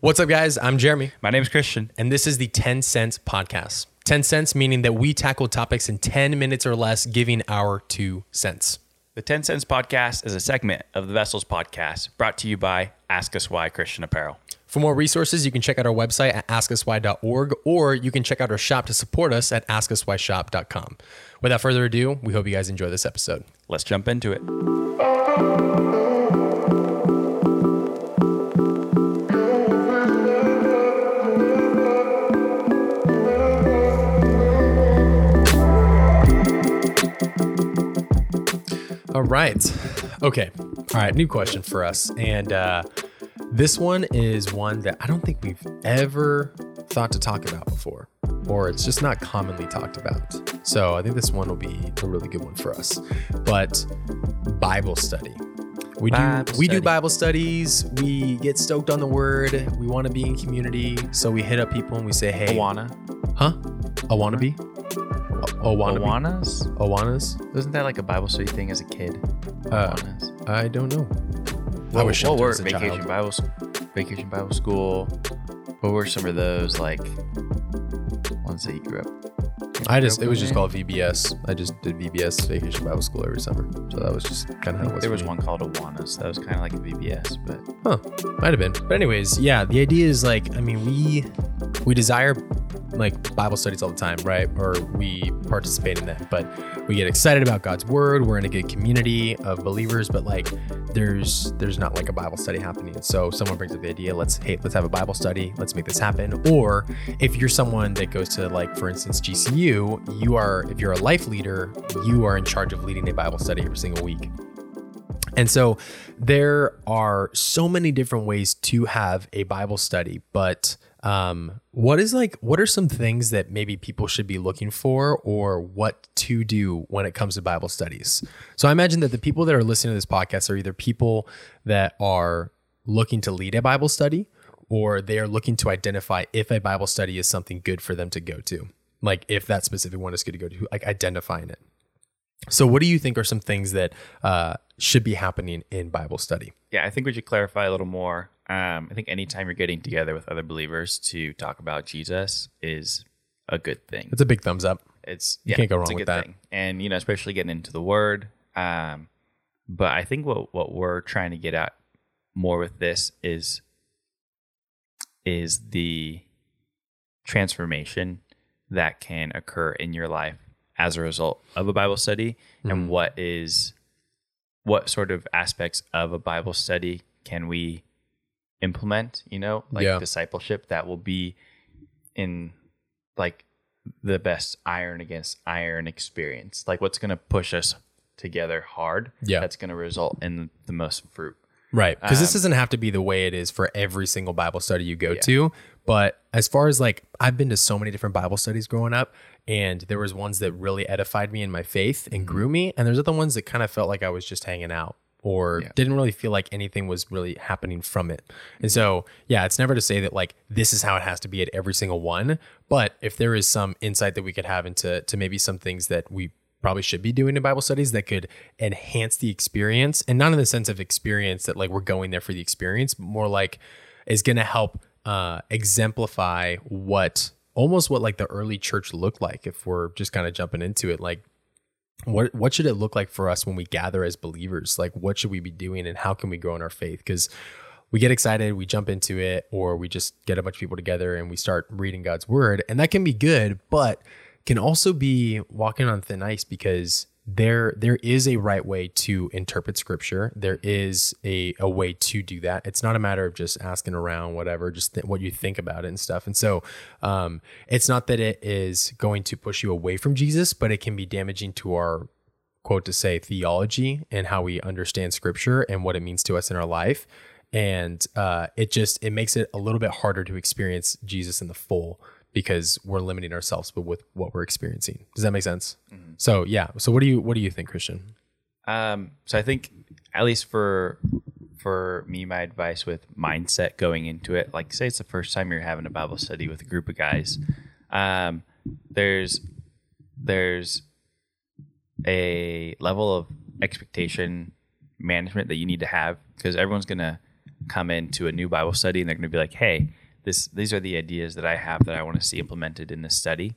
What's up, guys? I'm Jeremy, My name is Christian. and this is the 10 Cents Podcast. 10 cents meaning that we tackle topics in 10 minutes or less, giving our two cents. The 10 Cents Podcast is a segment of the Vessels Podcast brought to you by Ask Us Why Christian Apparel. For more resources, you can check out our website at askuswhy.org or you can check out our shop to support us at askuswhyshop.com. Without further ado, we hope you guys enjoy this episode. Let's jump into it. All right. Okay. All right. New question for us. And uh, this one is one that I don't think we've ever thought to talk about before, or it's just not commonly talked about. So I think this one will be a really good one for us. But Bible study. We do Bible we do. Bible studies. We get stoked on the word. We want to be in community. So we hit up people and we say, "Hey, Awana. huh? I want to be. I want to be. Awanas? Awanas? Wasn't that like a Bible study thing as a kid? Uh. I don't know. What, was what were vacation child. Bible vacation Bible school? What were some of those like ones that you grew up? I just grew it was just called VBS. I just did VBS Vacation Bible School every summer, so that was just kind of how it was. There was me. one called Awanas. That was kind of like a VBS, but Huh? Might have been. But anyways, yeah. The idea is like, I mean, we we desire like Bible studies all the time, right? Or we participate in that, but we get excited about God's word. We're in a good community of believers, but like, there's there's not like a Bible study happening. So someone brings up the idea, let's hey, let's have a Bible study. Let's make this happen. Or if you're someone that goes to like, for instance, GCU, you are if you're a life leader, you are in charge of leading a Bible study every single week. And so there are so many different ways to have a Bible study, but um, what is like, what are some things that maybe people should be looking for or what to do when it comes to Bible studies? So I imagine that the people that are listening to this podcast are either people that are looking to lead a Bible study or they are looking to identify if a Bible study is something good for them to go to. Like if that specific one is good to go to, like identifying it. So, what do you think are some things that uh, should be happening in Bible study? Yeah, I think we should clarify a little more. Um, I think anytime you're getting together with other believers to talk about Jesus is a good thing. It's a big thumbs up. It's You yeah, can't go wrong with that. thing. And you know, especially getting into the Word. Um, but I think what what we're trying to get at more with this is is the transformation that can occur in your life as a result of a Bible study, Mm-hmm. and what is what sort of aspects of a Bible study can we implement? You know, like Yeah. discipleship that will be in like the best iron against iron experience. Like what's going to push us together hard. Yeah. That's going to result in the most fruit. Right. Because this Um, doesn't have to be the way it is for every single Bible study you go to. But as far as like, I've been to so many different Bible studies growing up, and there was ones that really edified me in my faith Mm-hmm. and grew me. And there's other ones that kind of felt like I was just hanging out or Yeah. didn't really feel like anything was really happening from it. And so, yeah, it's never to say that like this is how it has to be at every single one. But if there is some insight that we could have into to maybe some things that we probably should be doing in Bible studies that could enhance the experience and not in the sense of experience that like we're going there for the experience, but more like is going to help uh, exemplify what almost what like the early church looked like if we're just kind of jumping into it like what what should it look like for us when we gather as believers? Like what should we be doing and how can we grow in our faith? Because we get excited we jump into it or we just get a bunch of people together and we start reading god's word and that can be good but can also be walking on thin ice because there there is a right way to interpret scripture. There is a, a way to do that. It's not a matter of just asking around whatever just th- what you think about it and stuff. And so um, it's not that it is going to push you away from jesus but it can be damaging to our quote to say theology and how we understand scripture and what it means to us in our life. And uh, it just it makes it a little bit harder to experience jesus in the full because we're limiting ourselves but with what we're experiencing. Does that make sense? So yeah. So what do you what do you think christian? Um, so I think at least for for me, my advice with mindset going into it, like say it's the first time you're having a Bible study with a group of guys, um, there's there's a level of expectation management that you need to have because everyone's gonna come into a new Bible study and they're going to be like, "Hey, this these are the ideas that I have that I want to see implemented in this study."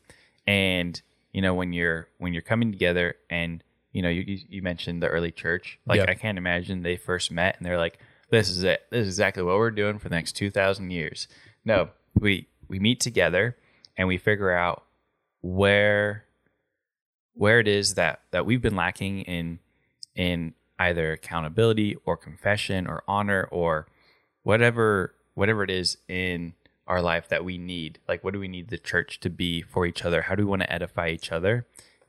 And you know, when you're when you're coming together and you know, you you- mentioned the early church. Like Yep. I can't imagine they first met and they're like, "This is it. This is exactly what we're doing for the next two thousand years." No, we we meet together and we figure out where where it is that that we've been lacking in in either accountability or confession or honor or whatever whatever it is in our life that we need like what do we need the church to be for each other? How do we want to edify each other?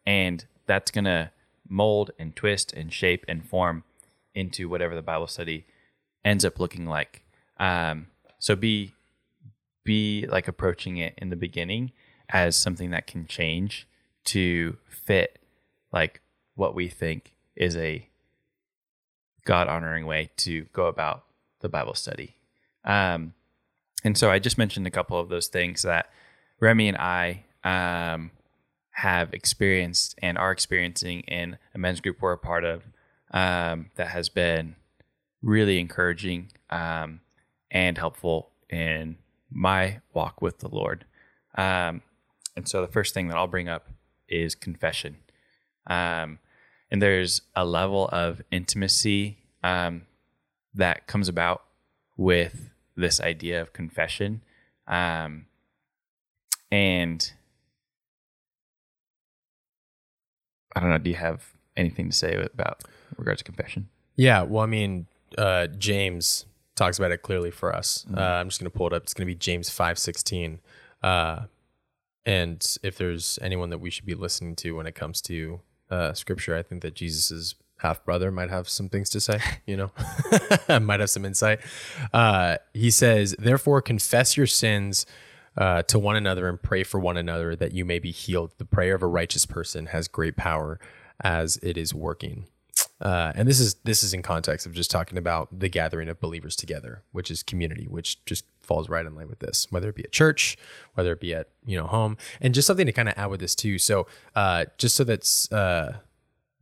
And that's going to mold and twist and shape and form into whatever the bible study ends up looking like. Um, so be be like approaching it in the beginning as something that can change to fit like what we think is a God honoring way to go about the Bible study. Um, and so I just mentioned a couple of those things that Remy and I um, have experienced and are experiencing in a men's group we're a part of um, that has been really encouraging um, and helpful in my walk with the Lord. Um, and so the first thing that I'll bring up is confession. Um, and there's a level of intimacy um, that comes about with this idea of confession. Um, and I don't know, do you have anything to say about regards to confession? Yeah, well, I mean, uh, James talks about it clearly for us. Uh, I'm just going to pull it up. It's going to be James five sixteen. Uh, and if there's anyone that we should be listening to when it comes to uh, scripture, I think that Jesus's half brother might have some things to say. You know, might have some insight. Uh, he says, "Therefore, confess your sins." Uh, to one another and pray for one another that you may be healed. The prayer of a righteous person has great power as it is working. Uh, and this is this is in context of just talking about the gathering of believers together, which is community, which just falls right in line with this. Whether it be at church, whether it be at you know home, and just something to kind of add with this too. So uh, just so that's uh,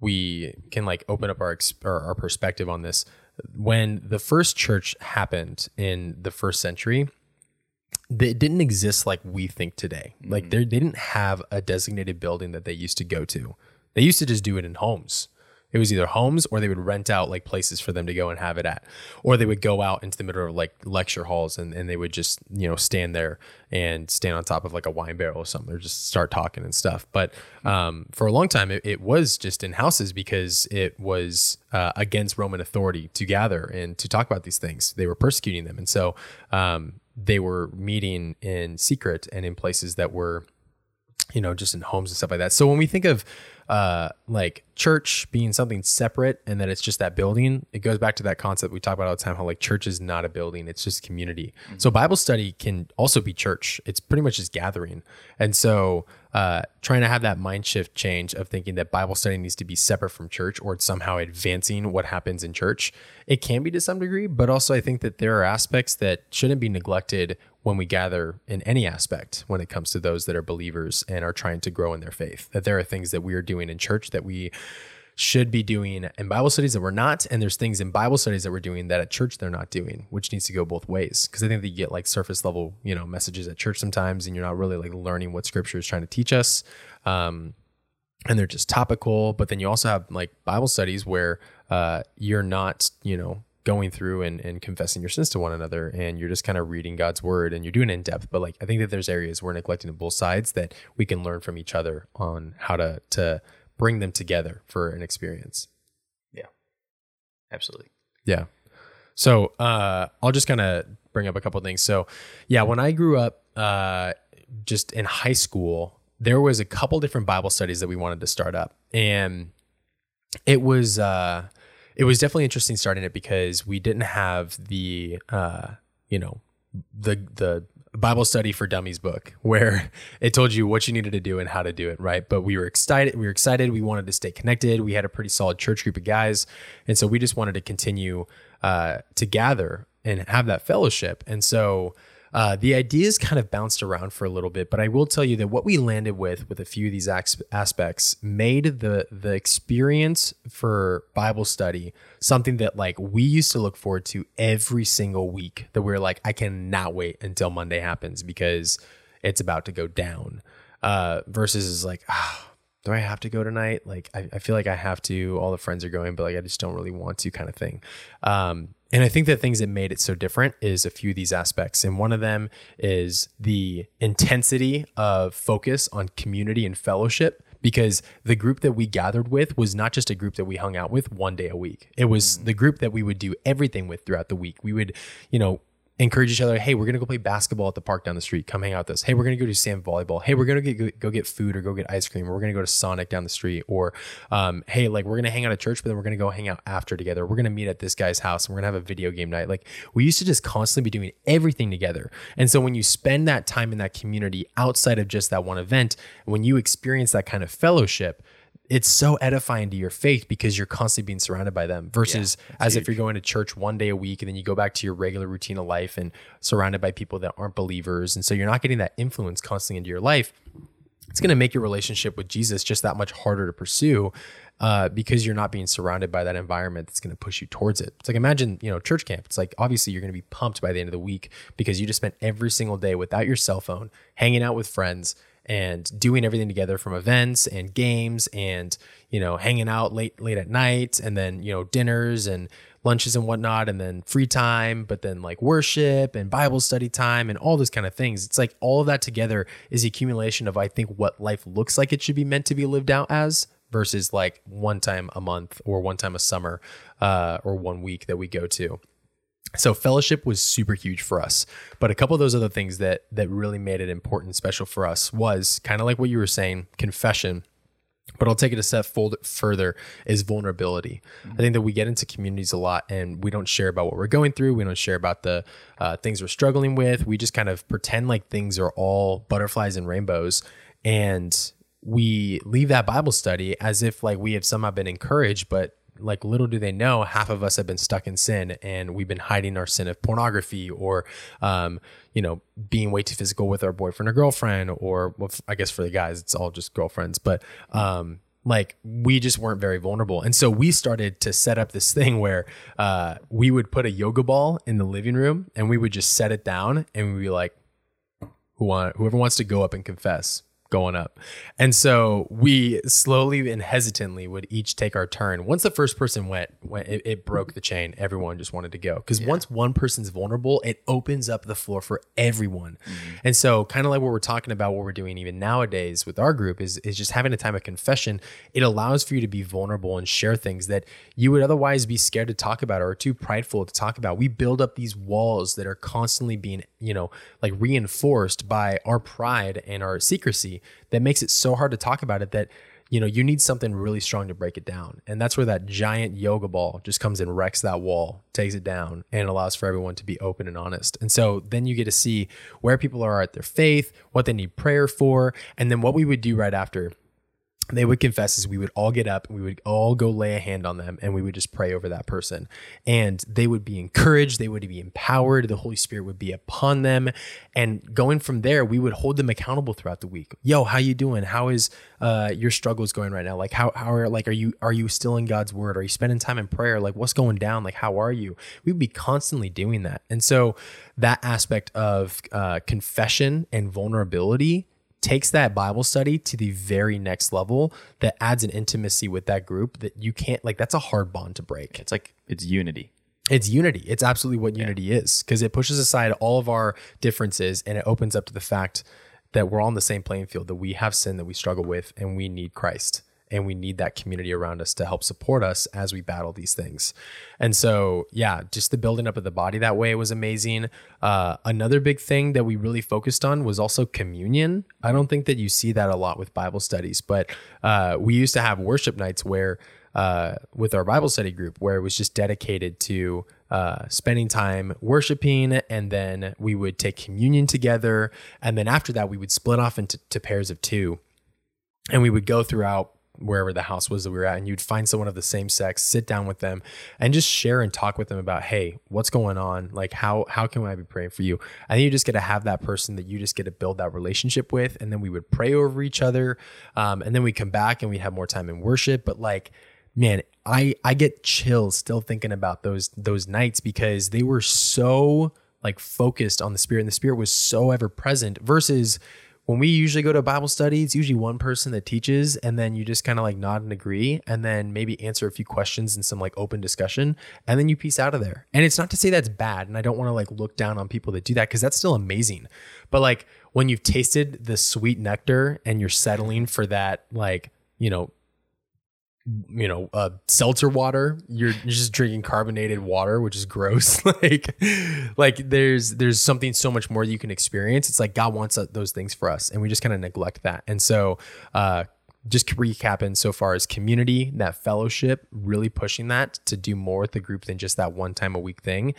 we can like open up our, ex- or our perspective on this. When the first church happened in the first century, it didn't exist like we think today. Like mm. they they didn't have a designated building that they used to go to. They used to just do it in homes. It was either homes or they would rent out like places for them to go and have it at. Or they would go out into the middle of like lecture halls and, and they would just, you know, stand there and stand on top of like a wine barrel or something or just start talking and stuff. But um, for a long time, it, it was just in houses because it was uh, against Roman authority to gather and to talk about these things. They were persecuting them. And so um, they were meeting in secret and in places that were you know, just in homes and stuff like that. So when we think of uh, like church being something separate and that it's just that building, it goes back to that concept we talk about all the time how like church is not a building, it's just community. So Bible study can also be church. It's pretty much just gathering. And so uh, trying to have that mind shift change of thinking that Bible study needs to be separate from church or it's somehow advancing what happens in church, it can be to some degree, but also I think that there are aspects that shouldn't be neglected when we gather in any aspect when it comes to those that are believers and are trying to grow in their faith. That there are things that we are doing in church that we should be doing in Bible studies that we're not, and there's things in Bible studies that we're doing that at church they're not doing, which needs to go both ways. Because I think that you get like surface level, you know, messages at church sometimes, and you're not really like learning what Scripture is trying to teach us. Um, and they're just topical. But then you also have like Bible studies where uh, you're not, you know, going through and, and confessing your sins to one another and you're just kind of reading God's word and you're doing it in depth. But like I think that there's areas we're neglecting on both sides that we can learn from each other on how to to bring them together for an experience. Yeah. Absolutely. Yeah. So uh, I'll just kind of bring up a couple things. So yeah, when I grew up, uh, just in high school, there was a couple different Bible studies that we wanted to start up, and it was uh, it was definitely interesting starting it because we didn't have the uh, you know the the Bible study for dummies book where it told you what you needed to do and how to do it, right? But we were excited. We were excited. We wanted to stay connected. We had a pretty solid church group of guys, and so we just wanted to continue uh, to gather and have that fellowship. And so uh, the ideas kind of bounced around for a little bit, but I will tell you that what we landed with with a few of these aspects made the the experience for Bible study something that like we used to look forward to every single week. That we are like, I cannot wait until Monday happens because it's about to go down. Uh, versus is like, ah, do I have to go tonight? Like, I, I, feel like I have to. All the friends are going, but like, I just don't really want to, kind of thing. Um, and I think the things that made it so different is a few of these aspects. And one of them is the intensity of focus on community and fellowship because the group that we gathered with was not just a group that we hung out with one day a week. It was mm. the group that we would do everything with throughout the week. We would, you know, encourage each other. Hey, we're gonna go play basketball at the park down the street. Come hang out with us. Hey, we're gonna go do sand volleyball. Hey, we're gonna get, go get food or go get ice cream. Or we're gonna go to Sonic down the street. Or um, hey, like we're gonna hang out at church, but then we're gonna go hang out after together. We're gonna meet at this guy's house and we're gonna have a video game night. Like we used to just constantly be doing everything together. And so when you spend that time in that community outside of just that one event, when you experience that kind of fellowship, it's so edifying to your faith because you're constantly being surrounded by them versus yeah, as huge. if you're going to church one day a week and then you go back to your regular routine of life and surrounded by people that aren't believers and so you're not getting that influence constantly into your life it's going to make your relationship with jesus just that much harder to pursue uh, because you're not being surrounded by that environment that's going to push you towards it. It's like imagine, you know, church camp. It's like obviously you're going to be pumped by the end of the week because you just spent every single day without your cell phone, hanging out with friends, and doing everything together from events and games and you know hanging out late late at night and then you know dinners and lunches and whatnot and then free time but then like worship and bible study time and all those kind of things. It's like all of that together is the accumulation of i think what life looks like it should be meant to be lived out as versus like one time a month or one time a summer uh, or one week that we go to so fellowship was super huge for us but a couple of those other things that that really made it important special for us was kind of like what you were saying confession but I'll take it a step further is vulnerability. Mm-hmm. I think that we get into communities a lot and we don't share about what we're going through. We don't share about the uh, things we're struggling with. We just kind of pretend like things are all butterflies and rainbows. And we leave that Bible study as if like we have somehow been encouraged, but like little do they know half of us have been stuck in sin and we've been hiding our sin of pornography or um, you know being way too physical with our boyfriend or girlfriend or well, i guess for the guys it's all just girlfriends but um, like we just weren't very vulnerable. And so we started to set up this thing where uh, we would put a yoga ball in the living room and we would just set it down and we'd be like who want whoever wants to go up and confess going up. And so we slowly and hesitantly would each take our turn. Once the first person went, went it, it broke the chain. Everyone just wanted to go. Because yeah. once one person's vulnerable, it opens up the floor for everyone. Mm-hmm. And so kind of like what we're talking about, what we're doing even nowadays with our group is, is just having a time of confession. It allows for you to be vulnerable and share things that you would otherwise be scared to talk about or too prideful to talk about. We build up these walls that are constantly being, you know, like reinforced by our pride and our secrecy that makes it so hard to talk about it that you know you need something really strong to break it down. And that's where that giant yoga ball just comes and wrecks that wall takes it down and allows for everyone to be open and honest. And so then you get to see where people are at their faith what they need prayer for and then what we would do right after they would confess is we would all get up and we would all go lay a hand on them and we would just pray over that person. And they would be encouraged they would be empowered the holy spirit would be upon them. And going from there we would hold them accountable throughout the week. Yo how you doing? How is uh, your struggles going right now? Like how, how are like are you are you still in god's word? Are you spending time in prayer? Like what's going down? Like how are you? We'd be constantly doing that. And so that aspect of uh, confession and vulnerability takes that Bible study to the very next level that adds an intimacy with that group that you can't like that's a hard bond to break. It's like it's unity. It's unity. It's absolutely what yeah. unity is because it pushes aside all of our differences and it opens up to the fact that we're all on the same playing field, that we have sin that we struggle with and we need Christ and we need that community around us to help support us as we battle these things. And so, yeah, just the building up of the body that way was amazing. Uh, another big thing that we really focused on was also communion. I don't think that you see that a lot with Bible studies, but uh, we used to have worship nights where, uh, with our Bible study group, where it was just dedicated to uh, spending time worshiping, and then we would take communion together, and then after that we would split off into pairs of two, and we would go throughout wherever the house was that we were at, and you'd find someone of the same sex, sit down with them, and just share and talk with them about, hey, what's going on? Like, how how can I be praying for you? I think you just get to have that person that you just get to build that relationship with, and then we would pray over each other, um, and then we come back and we have more time in worship. But like, man, I I get chills still thinking about those those nights because they were so like focused on the spirit and the spirit was so ever present versus when we usually go to Bible study, it's usually one person that teaches, and then you just kind of like nod and agree, and then maybe answer a few questions in some like open discussion, and then you piece out of there. And it's not to say that's bad, and I don't want to like look down on people that do that because that's still amazing. But like when you've tasted the sweet nectar and you're settling for that, like, you know, you know, uh, seltzer water. You're, just drinking carbonated water, which is gross. like, like there's there's something so much more that you can experience. It's like God wants those things for us, and we just kind of neglect that. And so, uh, just recapping so far as community, that fellowship, really pushing that to do more with the group than just that one time a week thing.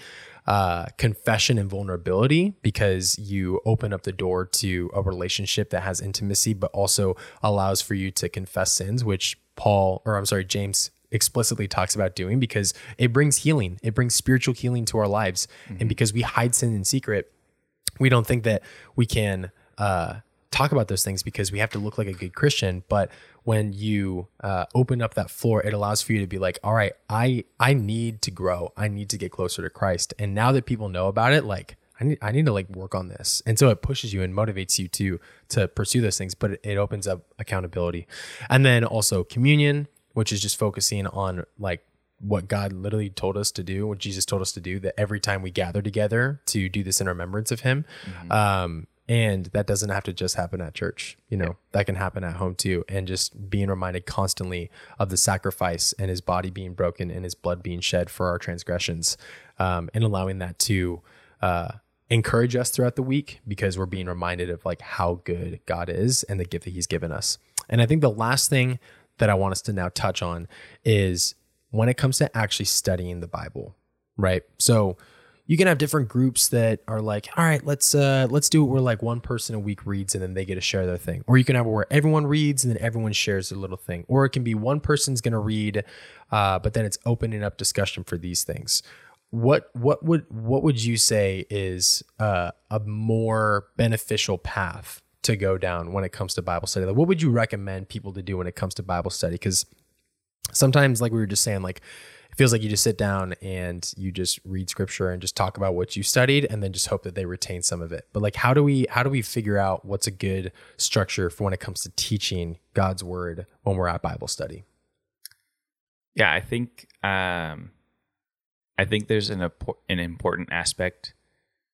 Uh, confession and vulnerability because you open up the door to a relationship that has intimacy, but also allows for you to confess sins, which Paul, or I'm sorry, James explicitly talks about doing because it brings healing. It brings spiritual healing to our lives. Mm-hmm. And because we hide sin in secret, we don't think that we can uh, talk about those things because we have to look like a good Christian. But when you uh, open up that floor, it allows for you to be like, all right, I I need to grow. I need to get closer to Christ. And now that people know about it, like I need I need to like work on this. And so it pushes you and motivates you to to pursue those things, but it, it opens up accountability. And then also communion, which is just focusing on like what God literally told us to do, what Jesus told us to do, that every time we gather together to do this in remembrance of Him. Mm-hmm. Um, and that doesn't have to just happen at church, you know, that can happen at home too. And just being reminded constantly of the sacrifice and His body being broken and His blood being shed for our transgressions, um, and allowing that to uh, encourage us throughout the week because we're being reminded of like how good God is and the gift that he's given us. And I think the last thing that I want us to now touch on is when it comes to actually studying the Bible, right? So you can have different groups that are like, all right, let's uh let's do it where like one person a week reads and then they get to share their thing. Or you can have it where everyone reads and then everyone shares their little thing. Or it can be one person's gonna read, uh, but then it's opening up discussion for these things what what would what would you say is uh, a more beneficial path to go down when it comes to Bible study? Like, what would you recommend people to do when it comes to Bible study? Because sometimes, like we were just saying, like it feels like you just sit down and you just read scripture and just talk about what you studied, and then just hope that they retain some of it. But like, how do we how do we figure out what's a good structure for when it comes to teaching God's word when we're at Bible study? Yeah, I think. Um I think there's an an important aspect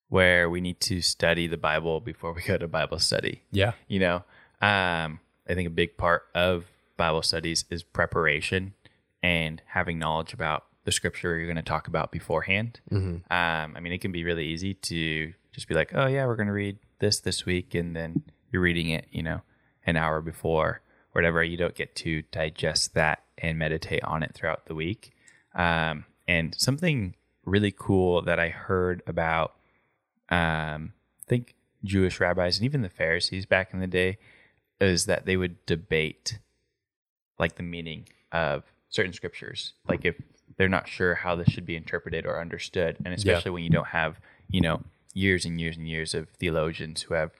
where we need to study the Bible before we go to Bible study. Yeah. You know, um, I think a big part of Bible studies is preparation and having knowledge about the scripture you're going to talk about beforehand. Mm-hmm. Um, I mean, it can be really easy to just be like, oh, yeah, we're going to read this this week. And then you're reading it, you know, an hour before, whatever. You don't get to digest that and meditate on it throughout the week. Um, and something really cool that I heard about, um, I think Jewish rabbis and even the Pharisees back in the day, is that they would debate like the meaning of certain scriptures. Like if they're not sure how this should be interpreted or understood, and especially yeah. when you don't have, you know, years and years and years of theologians who have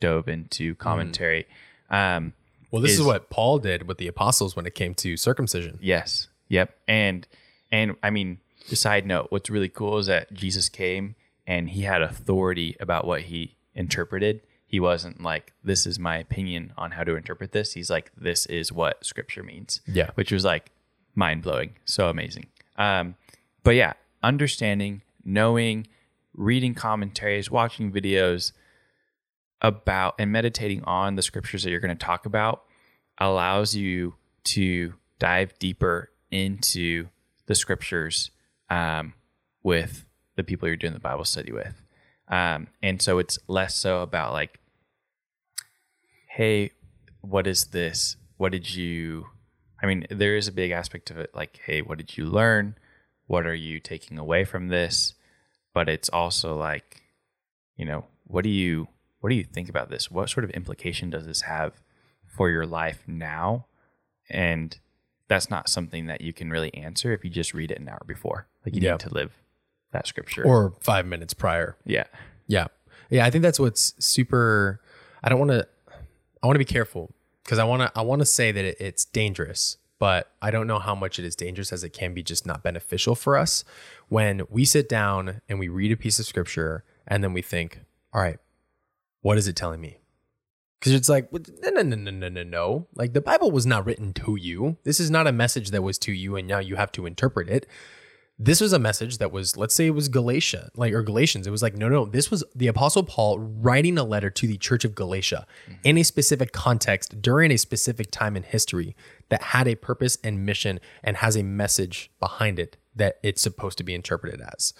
dove into commentary. Mm. Um, well, this is, is what Paul did with the apostles when it came to circumcision. Yes. Yep. And and I mean, the side note, what's really cool is that Jesus came and he had authority about what he interpreted. He wasn't like, this is my opinion on how to interpret this. He's like, this is what scripture means. Yeah. Which was like mind blowing. So amazing. Um, but yeah, understanding, knowing, reading commentaries, watching videos about and meditating on the scriptures that you're going to talk about allows you to dive deeper into the scriptures um, with the people you're doing the Bible study with. Um, and so it's less so about like, hey, what is this? What did you, I mean, there is a big aspect of it like, hey, what did you learn? What are you taking away from this? But it's also like, you know, what do you, what do you think about this? What sort of implication does this have for your life now? and that's not something that you can really answer if you just read it an hour before. Like you Yeah. need to live that scripture. Or five minutes prior. yeah, Yeah. Yeah, I think that's what's super I don't want to I want to be careful because I want to I want to say that it, it's dangerous, but I don't know how much it is dangerous as it can be just not beneficial for us when we sit down and we read a piece of scripture and then we think, "All right, what is it telling me?" Because it's like, no, no, no, no, no, no, no. Like the Bible was not written to you. This is not a message that was to you, and now you have to interpret it. This was a message that was let's say it was galatia like or galatians. It was like no no this was the apostle paul writing a letter to the church of galatia mm-hmm. in a specific context during a specific time in history that had a purpose and mission and has a message behind it that it's supposed to be interpreted as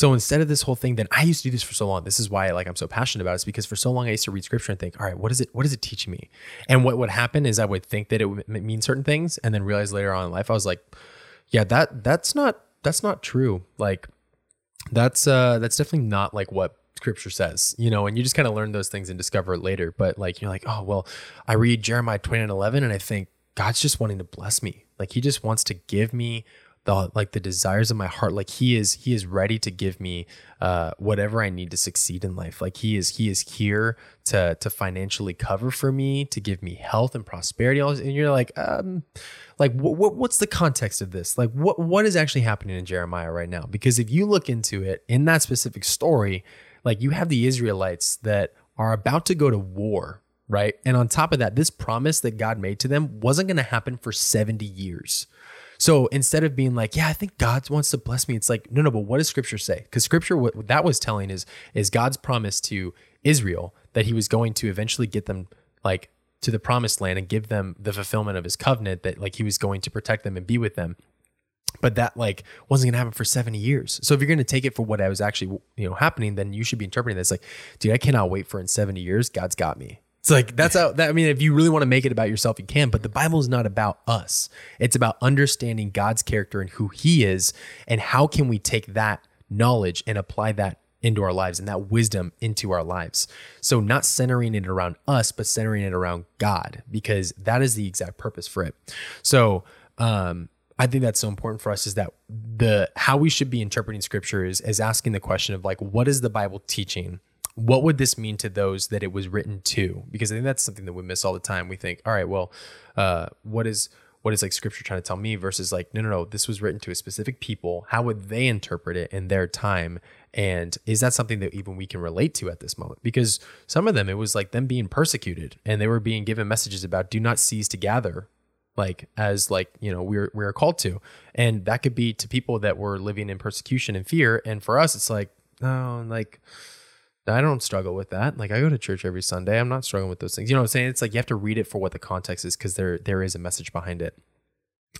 so instead of this whole thing that i used to do this for so long. This is why like i'm so passionate about it is because for so long i used to read scripture and think all right what is it what is it teaching me? And what would happen is i would think that it would mean certain things and then realize later on in life i was like yeah that that's not that's not true. Like that's uh that's definitely not like what scripture says you know and you just kind of learn those things and discover it later. But like you're like oh well i read jeremiah 29 11 and i think god's just wanting to bless me. Like he just wants to give me the like the desires of my heart like he is he is ready to give me uh whatever i need to succeed in life. Like he is he is here to to financially cover for me to give me health and prosperity and you're like um like what what's the context of this? Like what what is actually happening in jeremiah right now? Because if you look into it in that specific story like you have the israelites that are about to go to war right? And on top of that this promise that god made to them wasn't going to happen for 70 years so instead of being like, yeah, I think God wants to bless me, it's like, no, no, but what does Scripture say? Because Scripture, what that was telling is is God's promise to Israel that He was going to eventually get them like to the promised land and give them the fulfillment of His covenant that like He was going to protect them and be with them. But that like wasn't gonna happen for 70 years. So if you're gonna take it for what I was actually you know happening, then you should be interpreting this like, dude, I cannot wait for in 70 years, God's got me. It's like that's how that I mean, if you really want to make it about yourself, you can, but the Bible is not about us. It's about understanding God's character and who he is, and how can we take that knowledge and apply that into our lives and that wisdom into our lives. So not centering it around us, but centering it around God, because that is the exact purpose for it. So um I think that's so important for us is that the how we should be interpreting scripture is, is asking the question of like what is the Bible teaching? What would this mean to those that it was written to? Because I think that's something that we miss all the time. We think, all right, well, uh, what is what is like scripture trying to tell me versus like, no, no, no, this was written to a specific people. How would they interpret it in their time? And is that something that even we can relate to at this moment? Because some of them, it was like them being persecuted and they were being given messages about do not cease to gather like as like you know we're we're called to and that could be to people that were living in persecution and fear and for us it's like oh like i don't struggle with that. Like i go to church every sunday. I'm not struggling with those things. You know what i'm saying? It's like you have to read it for what the context is because there there is a message behind it.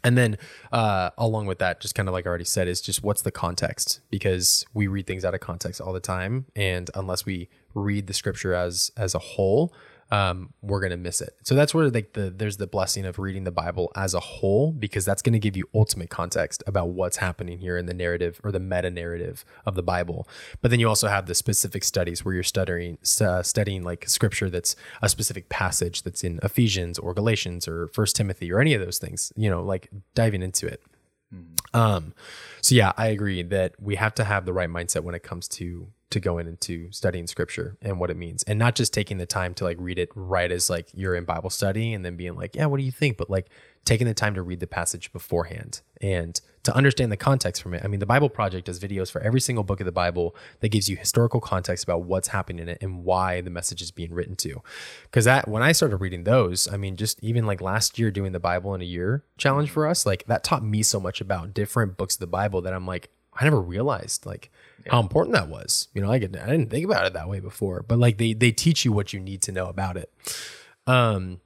And then uh, along with that, just kind of like I already said, is just what's the context? Because we read things out of context all the time, and unless we read the scripture as as a whole, um, we're gonna miss it. So that's where like the there's the blessing of reading the Bible as a whole, because that's gonna give you ultimate context about what's happening here in the narrative or the meta narrative of the Bible. But then you also have the specific studies where you're studying uh, studying like scripture that's a specific passage that's in Ephesians or Galatians or First Timothy or any of those things. You know, like diving into it. Um, so yeah, I agree that we have to have the right mindset when it comes to to going into studying scripture and what it means, and not just taking the time to like read it right as like you're in Bible study and then being like, yeah, what do you think? But like taking the time to read the passage beforehand and to understand the context from it. I mean, the Bible Project does videos for every single book of the Bible that gives you historical context about what's happening in it and why the message is being written to. Because that when I started reading those, I mean, just even like last year doing the Bible in a year challenge mm. for us, like that taught me so much about different books of the Bible that I'm like, I never realized like how important that was. You know, I could I didn't think about it that way before, but like they they teach you what you need to know about it. Um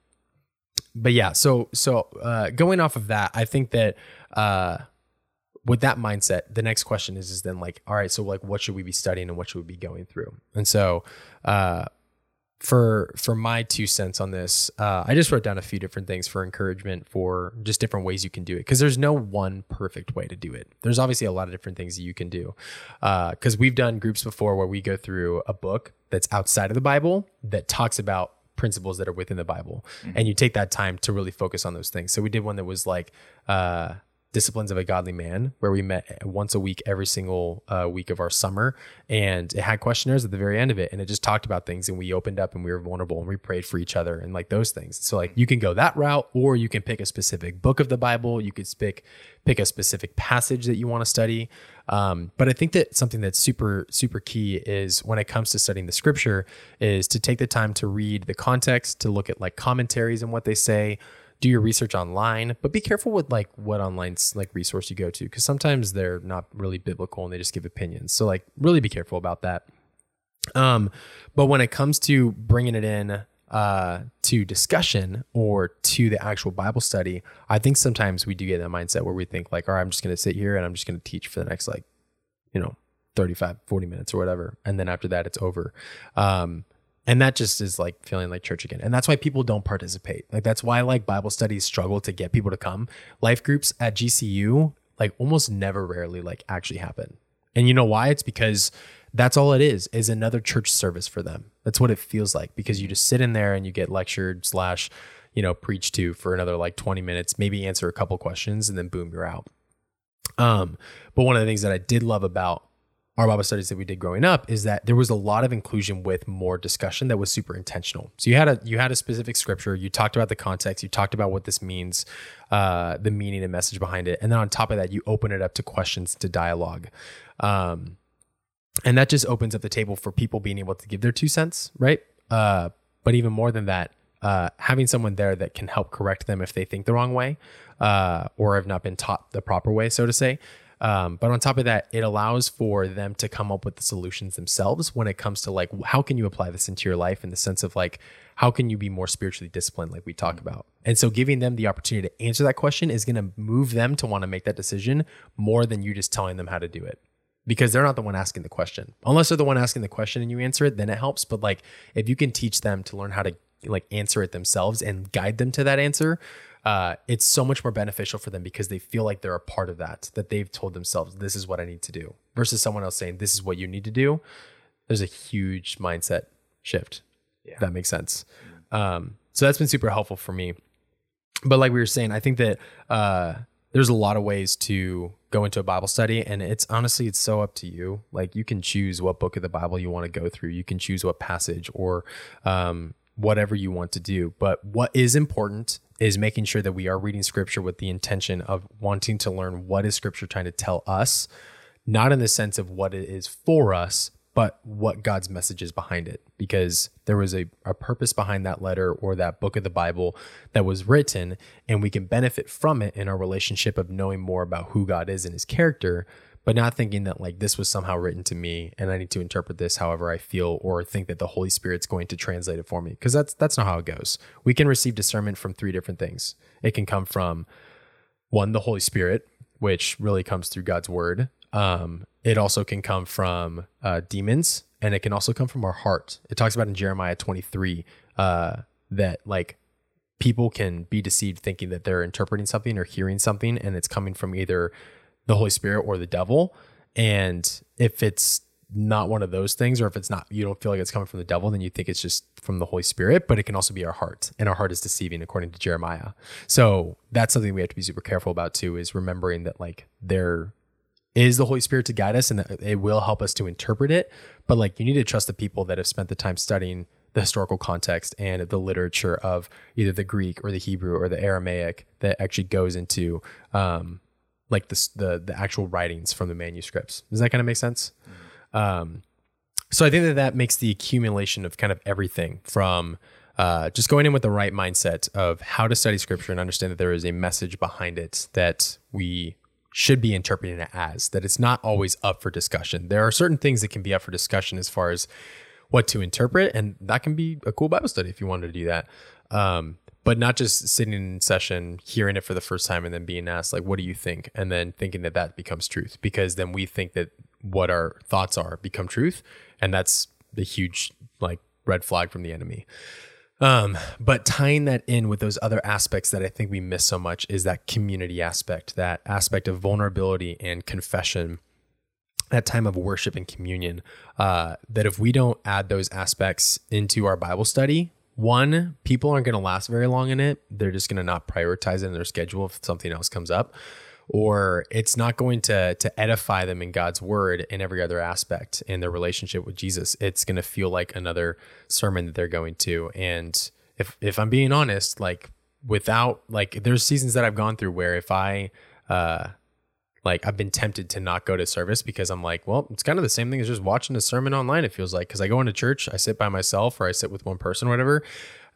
but yeah, so so uh, going off of that, I think that uh, with that mindset, the next question is is then like, all right, so like, what should we be studying and what should we be going through? And so, uh, for for my two cents on this, uh, I just wrote down a few different things for encouragement for just different ways you can do it because there's no one perfect way to do it. There's obviously a lot of different things that you can do because we've done groups before where we go through a book that's outside of the Bible that talks about principles that are within the Bible, and you take that time to really focus on those things. So we did one that was like uh, disciplines of a godly man where we met once a week every single uh, week of our summer. And it had questionnaires at the very end of it and it just talked about things and we opened up and we were vulnerable and we prayed for each other and like those things. So like you can go that route or you can pick a specific book of the bible. You could pick pick a specific passage that you want to study. Um, but i think that something that's super super key is when it comes to studying the scripture is to take the time to read the context to look at like commentaries and what they say do your research online, but be careful with like what online like resource you go to because sometimes they're not really biblical and they just give opinions. So like really be careful about that. Um, but when it comes to bringing it in uh, to discussion or to the actual Bible study, I think sometimes we do get that mindset where we think like, all right, I'm just going to sit here and I'm just going to teach for the next like, you know, 35, 40 minutes or whatever. And then after that, it's over. Um, and that just is like feeling like church again. And that's why people don't participate. Like that's why like bible studies struggle to get people to come. Life groups at gcu like almost never rarely like actually happen. And you know why? It's because that's all it is is another church service for them. That's what it feels like because you just sit in there and you get lectured slash you know preached to for another like 20 minutes maybe answer a couple questions and then boom you're out. Um but one of the things that i did love about our Bible studies that we did growing up is that there was a lot of inclusion with more discussion that was super intentional. So you had a you had a specific scripture, you talked about the context, you talked about what this means, uh, the meaning and message behind it, and then on top of that, you open it up to questions, to dialogue, um, and that just opens up the table for people being able to give their two cents, right? Uh, but even more than that, uh, having someone there that can help correct them if they think the wrong way uh, or have not been taught the proper way, so to say. Um, but on top of that, it allows for them to come up with the solutions themselves when it comes to like, how can you apply this into your life in the sense of like, how can you be more spiritually disciplined, like we talk mm-hmm. about? And so giving them the opportunity to answer that question is going to move them to want to make that decision more than you just telling them how to do it because they're not the one asking the question. Unless they're the one asking the question and you answer it, then it helps. But like, if you can teach them to learn how to like answer it themselves and guide them to that answer, uh, it's so much more beneficial for them because they feel like they're a part of that, that they've told themselves, this is what I need to do, versus someone else saying, this is what you need to do. There's a huge mindset shift. Yeah. that makes sense. Um, so that's been super helpful for me. But like we were saying, I think that uh, there's a lot of ways to go into a Bible study, and it's honestly, it's so up to you. Like you can choose what book of the Bible you want to go through. You can choose what passage or um, whatever you want to do. But what is important is making sure that we are reading scripture with the intention of wanting to learn what is scripture trying to tell us, not in the sense of what it is for us, but what God's message is behind it. Because there was a, a purpose behind that letter or that book of the Bible that was written, and we can benefit from it in our relationship of knowing more about who God is and his character but not thinking that like this was somehow written to me and I need to interpret this however I feel or think that the Holy Spirit's going to translate it for me because that's that's not how it goes. We can receive discernment from three different things. It can come from one the Holy Spirit, which really comes through God's word. Um, it also can come from uh, demons and it can also come from our heart. It talks about in Jeremiah 23 uh, that like people can be deceived thinking that they're interpreting something or hearing something and it's coming from either the Holy Spirit or the devil. And if it's not one of those things, or if it's not, you don't feel like it's coming from the devil, then you think it's just from the Holy Spirit, but it can also be our heart. And our heart is deceiving, according to Jeremiah. So that's something we have to be super careful about too, is remembering that like there is the Holy Spirit to guide us and that it will help us to interpret it. But like you need to trust the people that have spent the time studying the historical context and the literature of either the Greek or the Hebrew or the Aramaic that actually goes into um, like the the the actual writings from the manuscripts. Does that kind of make sense? Mm-hmm. Um, so I think that that makes the accumulation of kind of everything from uh, just going in with the right mindset of how to study scripture and understand that there is a message behind it that we should be interpreting it as that it's not always up for discussion. There are certain things that can be up for discussion as far as what to interpret, and that can be a cool Bible study if you wanted to do that. Um, but not just sitting in session, hearing it for the first time, and then being asked, like, what do you think? And then thinking that that becomes truth because then we think that what our thoughts are become truth. And that's the huge, like, red flag from the enemy. Um, but tying that in with those other aspects that I think we miss so much is that community aspect, that aspect of vulnerability and confession, that time of worship and communion. Uh, that if we don't add those aspects into our Bible study, one, people aren't going to last very long in it. They're just going to not prioritize it in their schedule if something else comes up, or it's not going to to edify them in God's word in every other aspect in their relationship with Jesus. It's going to feel like another sermon that they're going to. And if if I'm being honest, like without like there's seasons that I've gone through where if I uh like I've been tempted to not go to service because I'm like, well, it's kind of the same thing as just watching a sermon online. It feels like because I go into church, I sit by myself or I sit with one person, or whatever.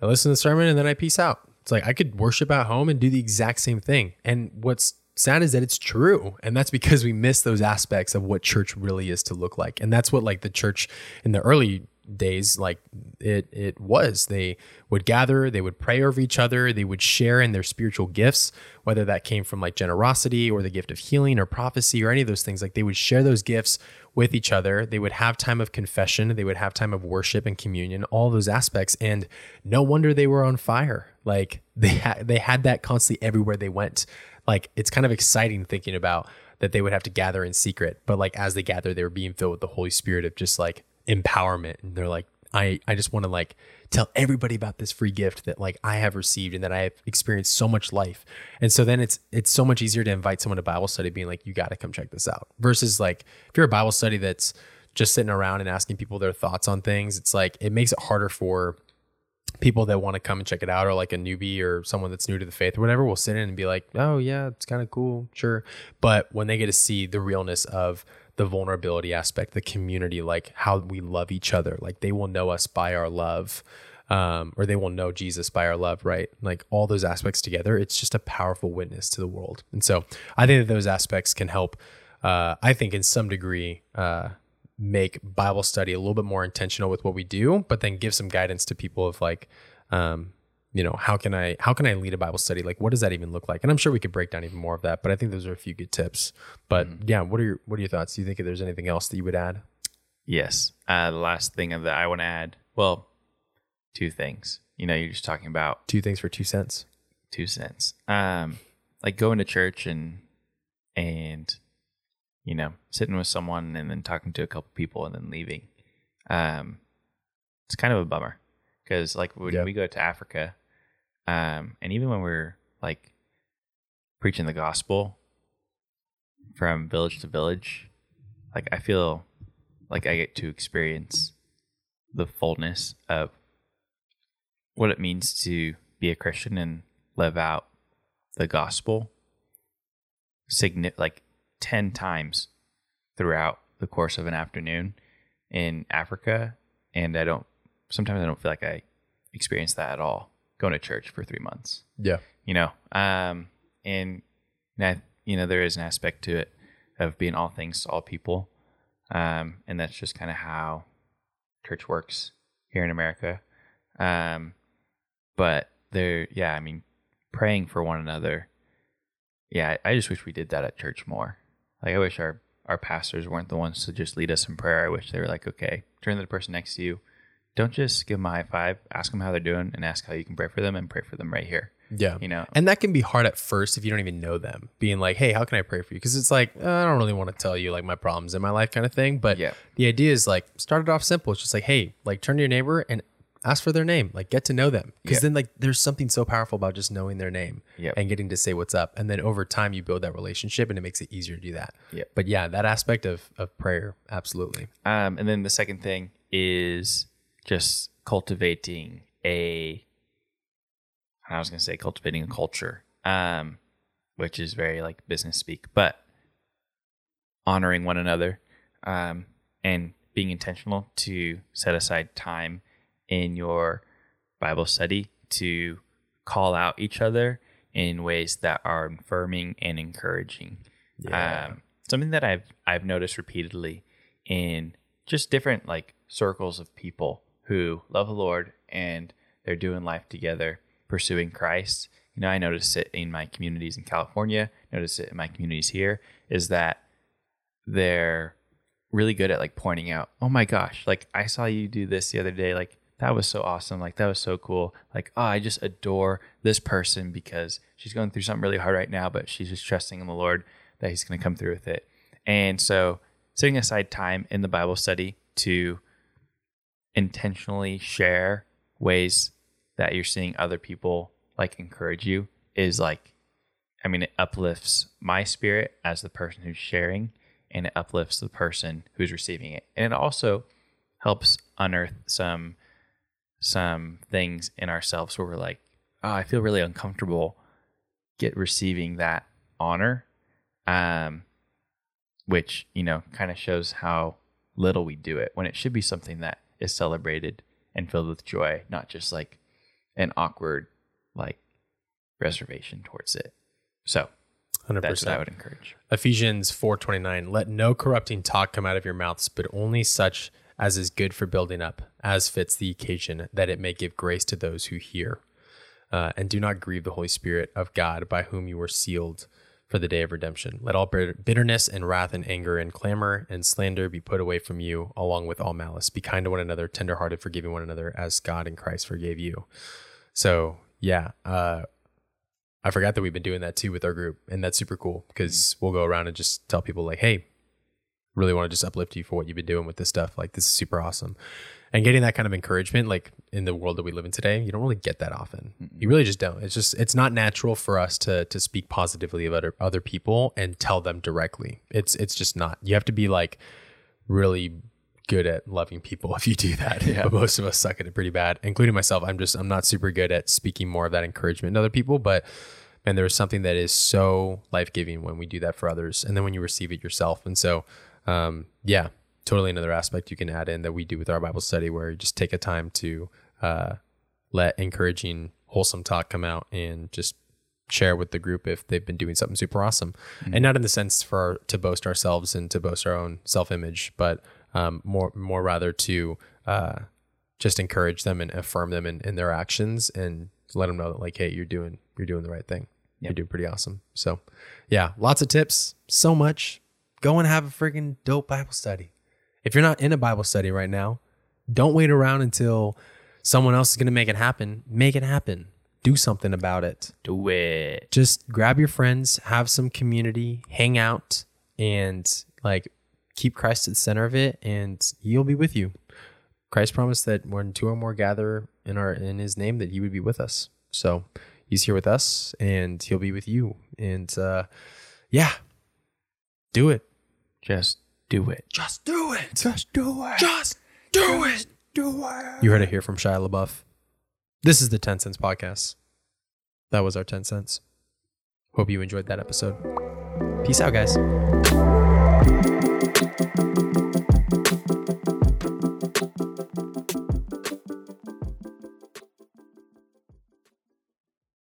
I listen to the sermon and then I peace out. It's like I could worship at home and do the exact same thing. And what's sad is that it's true, and that's because we miss those aspects of what church really is to look like. And that's what like the church in the early days like it it was. They would gather they would pray over each other they would share in their spiritual gifts whether that came from like generosity or the gift of healing or prophecy or any of those things. Like they would share those gifts with each other. They would have time of confession. They would have time of worship and communion all those aspects. And no wonder they were on fire. Like they had they had that constantly everywhere they went. Like it's kind of exciting thinking about that they would have to gather in secret. But like as they gather they were being filled with the holy spirit of just like empowerment and they're like I I just want to like tell everybody about this free gift that like I have received and that I have experienced so much life. And so then it's it's so much easier to invite someone to Bible study being like you got to come check this out versus like if you're a Bible study that's just sitting around and asking people their thoughts on things, it's like it makes it harder for people that want to come and check it out or like a newbie or someone that's new to the faith or whatever will sit in and be like, "Oh yeah, it's kind of cool, sure." But when they get to see the realness of the vulnerability aspect, the community, like how we love each other. Like they will know us by our love, um, or they will know Jesus by our love, right? Like all those aspects together, it's just a powerful witness to the world. And so I think that those aspects can help, uh, I think in some degree, uh, make Bible study a little bit more intentional with what we do, but then give some guidance to people of like, um, you know how can i how can i lead a bible study? Like what does that even look like? And i'm sure we could break down even more of that but i think those are a few good tips. But mm-hmm. yeah what are your what are your thoughts? Do you think there's anything else that you would add? Yes. Uh, the last thing that i want to add well two things. You know you're just talking about two things for two cents? two cents. Um like going to church and and you know sitting with someone and then talking to a couple people and then leaving um it's kind of a bummer. Because like when yep. we go to Africa, um, and even when we're like preaching the gospel from village to village, like I feel like I get to experience the fullness of what it means to be a Christian and live out the gospel signi- like 10 times throughout the course of an afternoon in Africa. And I don't sometimes I don't feel like I experience that at all going to church for three months. Yeah. You know, um, and that, you know, there is an aspect to it of being all things to all people. Um, and that's just kind of how church works here in America. Um, but there, yeah, I mean, praying for one another. Yeah, I, I just wish we did that at church more. Like, I wish our, our pastors weren't the ones to just lead us in prayer. I wish they were like, okay, turn to the person next to you don't just give them a high five. Ask them how they're doing and ask how you can pray for them and pray for them right here. Yeah. You know, and that can be hard at first if you don't even know them. Being like, hey, how can I pray for you? Because it's like, uh, I don't really want to tell you like my problems in my life kind of thing. But yeah. the idea is like, start it off simple. It's just like, hey, like turn to your neighbor and ask for their name. Like get to know them. Because yeah. then like there's something so powerful about just knowing their name yep. and getting to say what's up. And then over time you build that relationship and it makes it easier to do that. Yeah. But yeah, that aspect of of prayer, absolutely. Um, and then the second thing is just cultivating a I was going to say cultivating a culture, um, which is very like business speak, but honoring one another um, and being intentional to set aside time in your Bible study to call out each other in ways that are affirming and encouraging. Yeah. Um, something that I've I've noticed repeatedly in just different like circles of people who love the Lord and they're doing life together, pursuing Christ. You know, I notice it in my communities in California, notice it in my communities here, is that they're really good at like pointing out, oh my gosh, like I saw you do this the other day. Like that was so awesome. Like that was so cool. Like, oh, I just adore this person because she's going through something really hard right now, but she's just trusting in the Lord that He's going to come through with it. And so, setting aside time in the Bible study to intentionally share ways that you're seeing other people like encourage you is like I mean it uplifts my spirit as the person who's sharing and it uplifts the person who's receiving it. And it also helps unearth some some things in ourselves where we're like, oh, I feel really uncomfortable get receiving that honor. Um which, you know, kind of shows how little we do it when it should be something that is celebrated and filled with joy, not just like an awkward like reservation towards it. So 100%. that's what I would encourage. Ephesians 4:29 Let no corrupting talk come out of your mouths but only such as is good for building up as fits the occasion that it may give grace to those who hear. Uh, and do not grieve the Holy Spirit of God by whom you were sealed for the day of redemption. Let all bitterness and wrath and anger and clamor and slander be put away from you along with all malice. Be kind to one another, tenderhearted, forgiving one another as God in Christ forgave you. So, yeah, uh, I forgot that we've been doing that too with our group, and that's super cool because we'll go around and just tell people like, "Hey, really want to just uplift you for what you've been doing with this stuff. Like, this is super awesome." And getting that kind of encouragement, like in the world that we live in today, you don't really get that often. Mm-hmm. You really just don't. It's just it's not natural for us to to speak positively of other other people and tell them directly. It's it's just not. You have to be like really good at loving people if you do that. Yeah. But most of us suck at it pretty bad, including myself. I'm just I'm not super good at speaking more of that encouragement to other people, but man, there is something that is so life giving when we do that for others, and then when you receive it yourself. And so, um, yeah, totally another aspect you can add in that we do with our Bible study, where you just take a time to uh, let encouraging, wholesome talk come out and just share with the group if they've been doing something super awesome, mm-hmm. and not in the sense for to boast ourselves and to boast our own self image, but um, more more rather to uh, just encourage them and affirm them in, in their actions and let them know that like, hey, you're doing you're doing the right thing. Yep. You're doing pretty awesome. So, yeah, lots of tips, so much. Go and have a freaking dope Bible study. If you're not in a Bible study right now, don't wait around until someone else is going to make it happen. Make it happen. Do something about it. Do it. Just grab your friends, have some community, hang out, and like keep Christ at the center of it, and He'll be with you. Christ promised that when two or more gather in our in His name, that He would be with us. So He's here with us, and He'll be with you. And uh, yeah, do it. Just do it. Just do it. Just do it. Just do it. Do it. You heard it here from Shia LaBeouf. This is the 10 Cents Podcast. That was our 10 cents. Hope you enjoyed that episode. Peace out, guys.